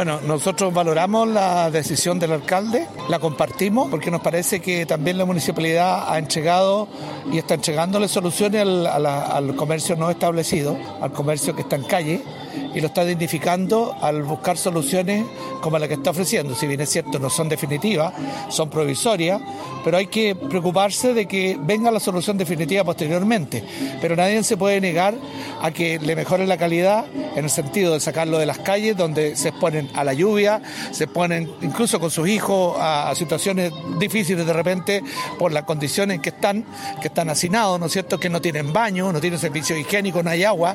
Bueno, nosotros valoramos la decisión del alcalde, la compartimos porque nos parece que también la municipalidad ha entregado y está entregándole soluciones al, al comercio no establecido, al comercio que está en calle y lo está dignificando al buscar soluciones como la que está ofreciendo. Si bien es cierto, no son definitivas, son provisorias, pero hay que preocuparse de que venga la solución definitiva posteriormente. Pero nadie se puede negar a que le mejore la calidad en el sentido de sacarlo de las calles donde se exponen a la lluvia, se exponen incluso con sus hijos a, situaciones difíciles de repente por las condiciones en que están, que están hacinados, ¿no es cierto?, que no tienen baño, no tienen servicio higiénico, no hay agua